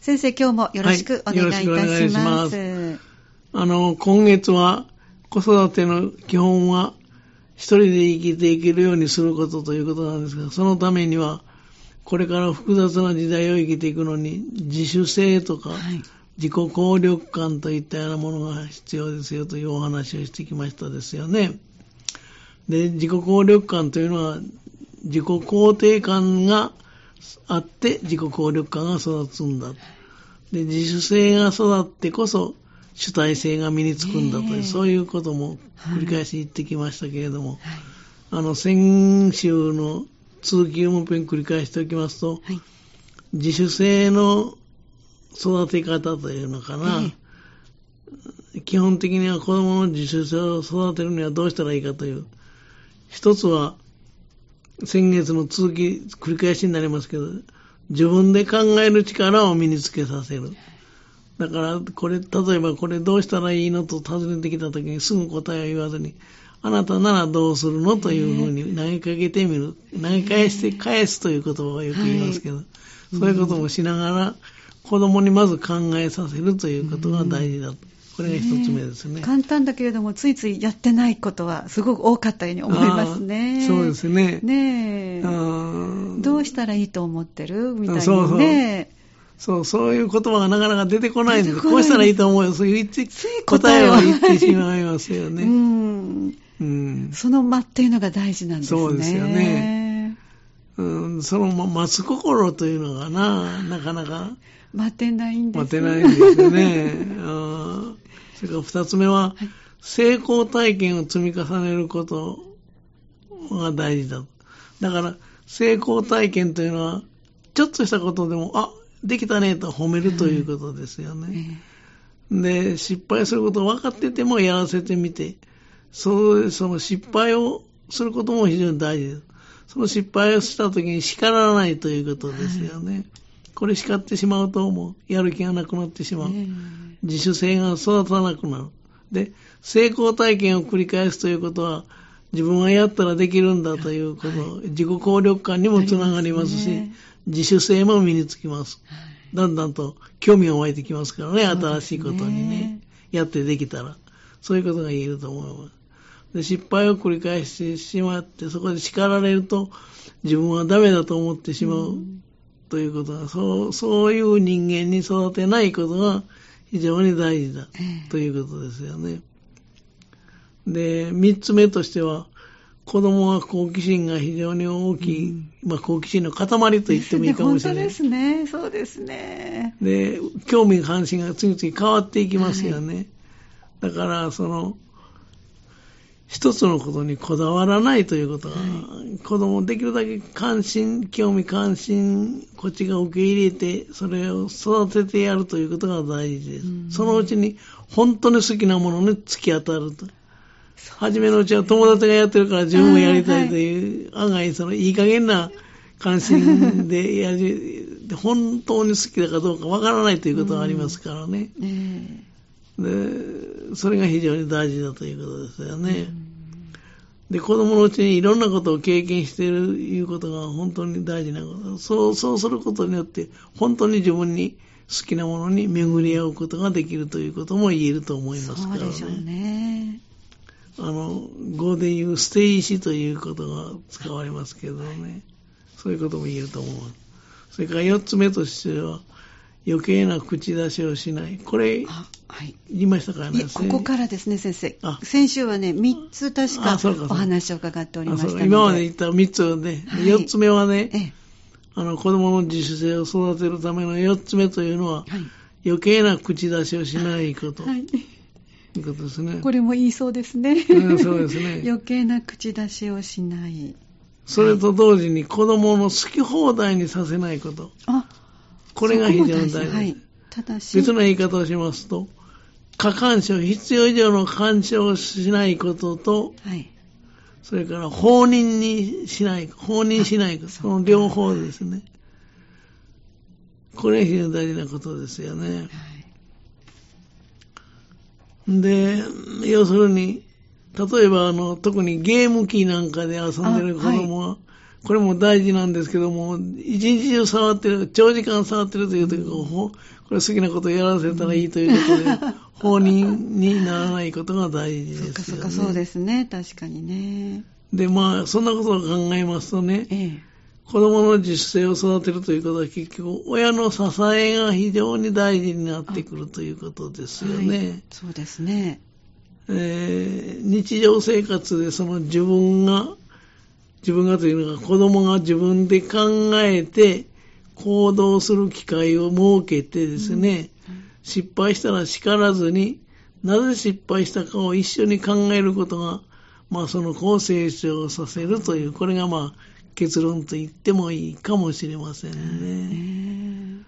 先生、今日もよろしくお願いいたします。はい、ますあの、今月は子育ての基本は一人で生きていけるようにすることということなんですが、そのためには、これから複雑な時代を生きていくのに、自主性とか、自己効力感といったようなものが必要ですよというお話をしてきましたですよね。で、自己効力感というのは、自己肯定感があって自己効力感が育つんだ。で、自主性が育ってこそ主体性が身につくんだという、そういうことも繰り返し言ってきましたけれども、はい、あの、先週の続きをもう一遍繰り返しておきますと、はい、自主性の育て方というのかな、基本的には子供の自主性を育てるにはどうしたらいいかという、一つは、先月の続き、繰り返しになりますけど、自分で考える力を身につけさせる。だから、これ、例えばこれどうしたらいいのと尋ねてきたときにすぐ答えを言わずに、あなたならどうするのというふうに投げかけてみる。投げ返して返すという言葉をよく言いますけど、そういうこともしながら、子供にまず考えさせるということが大事だと。これが一つ目ですね、簡単だけれども、ついついやってないことはすごく多かったように思いますね。そうですね。ねえ。どうしたらいいと思ってるみたいなね。そうそうそう、そういう言葉がなかなか出てこないんで、こうしたらいいと思うよ。そういう答えを言ってしまいますよね。うん。うん。その間っていうのが大事なんですね。そうですよね。うん、その待つ心というのがな、なかなか。待てないんです待てないんですよね。それから二つ目は、はい、成功体験を積み重ねることが大事だ。だから、成功体験というのは、ちょっとしたことでも、あ、できたねと褒めるということですよね。で、失敗することを分かっててもやらせてみて、そうその失敗をすることも非常に大事です。その失敗をした時に叱らないということですよね。はい、これ叱ってしまうともうやる気がなくなってしまう。自主性が育たなくなる。で、成功体験を繰り返すということは、自分がやったらできるんだということ、はい、自己効力感にもつながりますし、ね、自主性も身につきます。だんだんと興味が湧いてきますからね、新しいことにね、やってできたら。そういうことが言えると思います。で失敗を繰り返してしまって、そこで叱られると、自分はダメだと思ってしまう、ということが、そう、そういう人間に育てないことが非常に大事だ、ということですよね。で、三つ目としては、子供は好奇心が非常に大きい、うん、まあ好奇心の塊と言ってもいいかもしれない。本当ですね、そうですね。で、興味関心が次々変わっていきますよね。はい、だから、その、一つのことにこだわらないということが、はい、子供できるだけ関心、興味関心、こっちが受け入れて、それを育ててやるということが大事です。うん、そのうちに本当に好きなものに突き当たると。初めのうちは友達がやってるから自分もやりたいという、案外そのいい加減な関心でやり、本当に好きだかどうかわからないということがありますからね。で、それが非常に大事だということですよね。で、子供のうちにいろんなことを経験しているいうことが本当に大事なこと。そう、そうすることによって、本当に自分に好きなものに巡り合うことができるということも言えると思いますからね。そうでしょうね。あの、語で言う捨て石ということが使われますけどね。そういうことも言えると思う。それから四つ目としては、余計な口出しをしない。これ、はい、言いましたからね。ここからですね、先生。先週はね、三つ確かお話を伺っておりました今まで言った三つをね、四、はい、つ目はね、あの、子供の自主性を育てるための四つ目というのは、はい、余計な口出しをしないこと。はいいうことですね。これも言いそうですね。うん、そうですね。余計な口出しをしない。それと同時に子供の好き放題にさせないこと。あこれが非常に大事。はい、正しい。別の言い方をしますと、過干渉、必要以上の干渉をしないことと、はい、それから放任にしない、放任しないその両方ですね。これ非常に大事なことですよね。はいで、要するに、例えばあの、特にゲーム機なんかで遊んでる子供は、はい、これも大事なんですけども、一日中触ってる、長時間触ってるというと、これ好きなことやらせたらいいということで、放任にならないことが大事ですよね。そっかそっか、そうですね。確かにね。で、まあ、そんなことを考えますとね、ええ、子供の自主性を育てるということは結局、親の支えが非常に大事になってくるということですよね。はい、そうですね。えー、日常生活でその自分が自分がというのが子供が自分で考えて行動する機会を設けてですね、うん、失敗したら叱らずに、なぜ失敗したかを一緒に考えることが、まあその高成長させるという、これがまあ結論と言ってもいいかもしれませんね。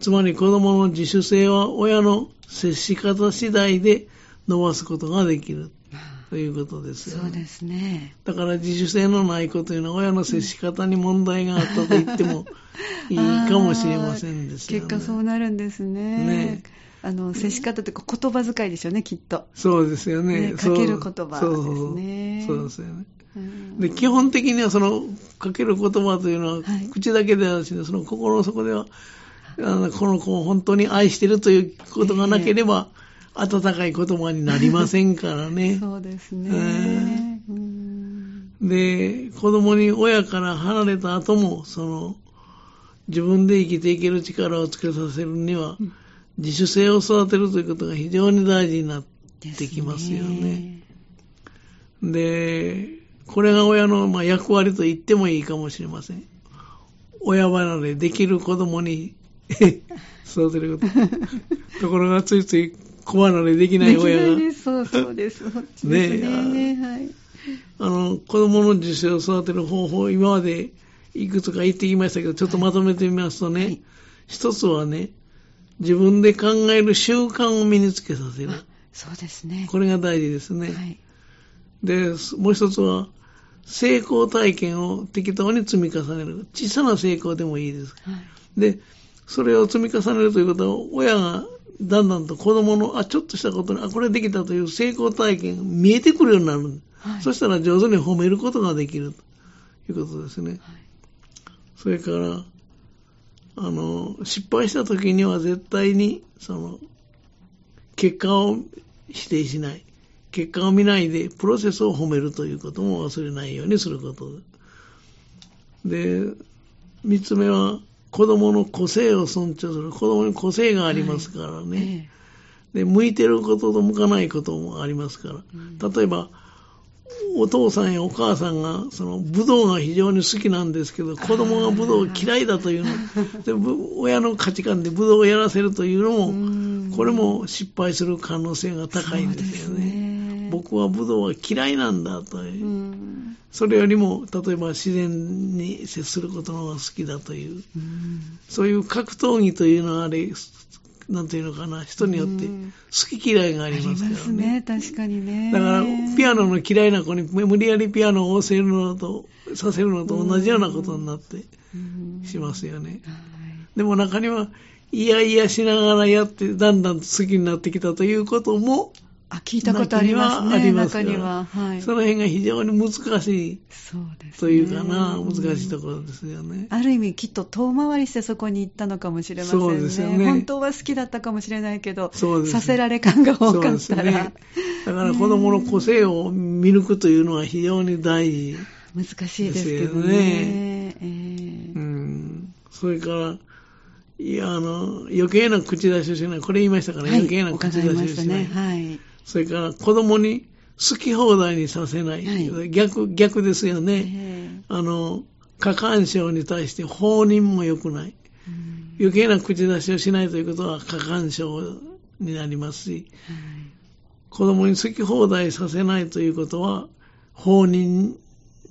つまり子供の自主性は親の接し方次第で伸ばすことができる。ということですよ、ね、そうですね。だから自主性のない子というのは親の接し方に問題があったと言っても いいかもしれませんですよね。結果そうなるんですね。ねあの、接し方って言葉遣いでしょうね、きっと。そうですよね。ねかける言葉ですね。そうですよね。で基本的にはそのかける言葉というのは、口だけではなくて、その心の底ではあのこの子を本当に愛しているということがなければ、温かい言葉になりませんからね。そうですね。で、子供に親から離れた後も、その、自分で生きていける力をつけさせるには、自主性を育てるということが非常に大事になってきますよね。でこれが親のまあ役割と言ってもいいかもしれません。親離れできる子供に 育てること。ところがついつい子離れできない親が。でそうそうです。ねね、はい。あの、子供の自主を育てる方法、今までいくつか言ってきましたけど、ちょっとまとめてみますとね、はい、一つはね、自分で考える習慣を身につけさせる。そうですね。これが大事ですね。はい、で、もう一つは、成功体験を適当に積み重ねる。小さな成功でもいいです。はい、で、それを積み重ねるということは、親がだんだんと子供の、あ、ちょっとしたことに、あ、これできたという成功体験見えてくるようになる。はい、そしたら上手に褒めることができるということですね。はい、それから、あの、失敗した時には絶対に、その、結果を否定しない。結果を見ないで、プロセスを褒めるということも忘れないようにすることで、三つ目は、子供の個性を尊重する。子供に個性がありますからね。はい、で、向いてることと向かないこともありますから。うん、例えば、お父さんやお母さんが、その、武道が非常に好きなんですけど、子供が武道嫌いだというの、で親の価値観で武道をやらせるというのも、これも失敗する可能性が高いんですよね。僕は武道は嫌いなんだという。それよりも、例えば自然に接することの方が好きだという、うそういう格闘技というのはあれ、なんていうのかな、人によって好き嫌いがありますからね。ありますね、確かにね。だから、ピアノの嫌いな子に無理やりピアノを教えるのと、させるのと同じようなことになってしますよね。でも中には、いやいやしながらやって、だんだん好きになってきたということもあ、聞いたことありますね。あります中には。はい。その辺が非常に難しい。そうです、ね、というかな、難しいところですよね。ある意味、きっと遠回りしてそこに行ったのかもしれませんね。そうですよね。本当は好きだったかもしれないけど、そうです、させられ感が多かったら。ね、だから子供の個性を見抜くというのは非常に大事、難しいですけどね。えー、うん。それから、いや、あの、余計な口出しをしない。これ言いましたから、ね、余計な口出しをしない。はい。それから子供に好き放題にさせない。はい、逆、逆ですよね。あの、過干渉に対して放任も良くない。余計な口出しをしないということは過干渉になりますし、はい、子供に好き放題させないということは放任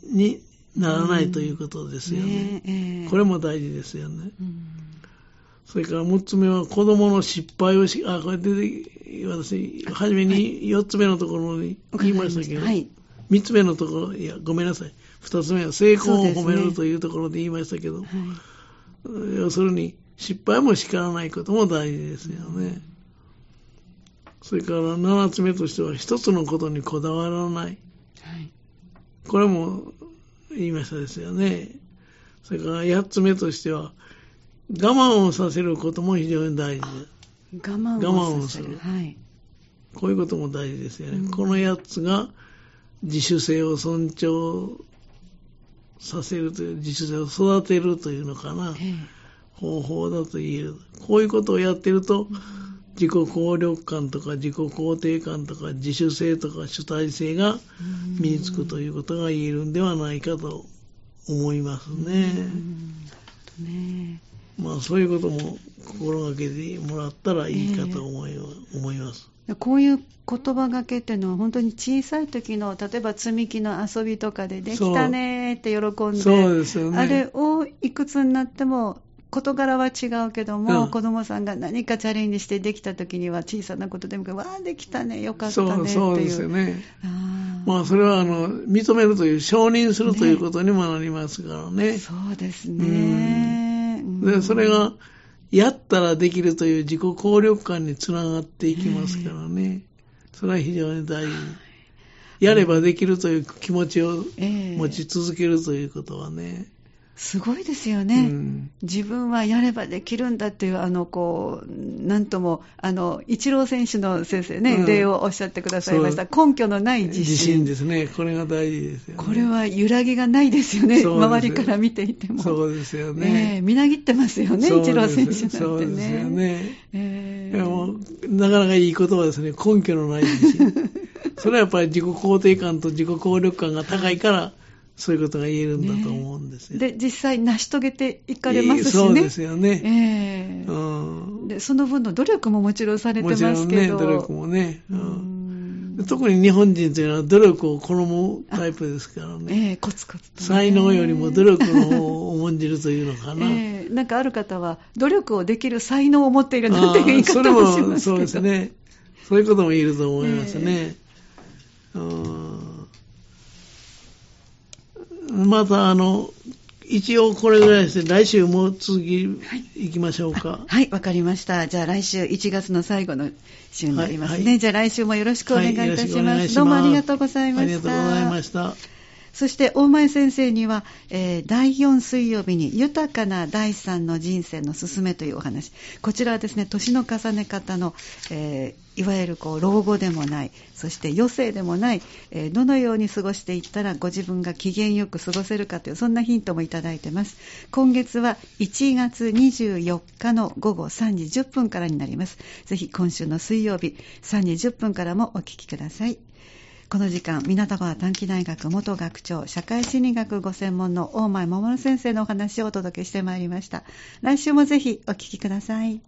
にならないということですよね。ねえー、これも大事ですよね。それから6つ目は子供の失敗をし、あ、これ出て、私、はじめに4つ目のところに言いましたけど、はい、3つ目のところ、いや、ごめんなさい。2つ目は成功を褒めるというところで言いましたけど、ねはい、要するに失敗も叱らないことも大事ですよね。それから7つ目としては、一つのことにこだわらない。はい、これも言いましたですよね。それから8つ目としては、我慢をさせることも非常に大事我慢をさせる。はい。こういうことも大事ですよね。うん、この8つが自主性を尊重させるという、自主性を育てるというのかな、方法だと言える。こういうことをやってると、自己効力感とか自己肯定感とか自主性とか主体性が身につくということが言えるんではないかと思いますね。ねまあそういうことも心がけてもらったらいいかと思い,、思います。こういう言葉がけっていうのは本当に小さい時の例えば積み木の遊びとかでできたねって喜んでそうですよ、ね、あれをいくつになっても事柄は違うけども、うん、子供さんが何かチャレンジしてできた時には小さなことでもわあできたねよかったねっていう。そうですよね。まあそれはあの認めるという承認するということにもなりますからね、ね、そうですね、うん、でそれがやったらできるという自己効力感につながっていきますからね。それは非常に大事。やればできるという気持ちを持ち続けるということはね。すごいですよね、うん、自分はやればできるんだっていう、あのこうなんとも、あのイチロー選手の先生ね、うん、例をおっしゃってくださいました、根拠のない自信。自信ですね、これが大事ですよ、ね、これは揺らぎがないですよね、周りから見ていても。そうですよね。えー、みなぎってますよね、イチロー選手なんてね。そうですよね。えー、もなかなかいい言葉ですね、根拠のない自信。それはやっぱり自己肯定感と自己効力感が高いから、そういうことが言えるんだと思うんですよ。ね、で、実際成し遂げていかれますしね。そうですよね。えー、うん、で、その分の努力ももちろんされてますけど。もちろんね、努力もね。うん、特に日本人というのは努力を好むタイプですからね。えー、コツコツと、ね、才能よりも努力の方を重んじるというのかな。えー、なんかある方は、努力をできる才能を持っているなんていう言い方もしますけど。そうですね。そういうことも言えると思いますね。えー、うんまたあの、一応これぐらいですね、来週も続き行きましょうか。はい、わ、かりました。じゃあ来週1月の最後の週になりますね。はいはい、じゃあ来週もよろしくお願いいたしますどうもありがとうございました。ありがとうございました。そして大前先生には、えー、第4水曜日に豊かな第3の人生の勧めというお話。こちらはですね、年の重ね方の、えー、いわゆるこう老後でもない、そして余生でもない、えー、どのように過ごしていったらご自分が機嫌よく過ごせるかという、そんなヒントもいただいてます。今月は1月24日の午後3時10分からになります。ぜひ今週の水曜日3時10分からもお聞きください。この時間、港川短期大学元学長、社会心理学ご専門の大前守先生のお話をお届けしてまいりました。来週もぜひお聞きください。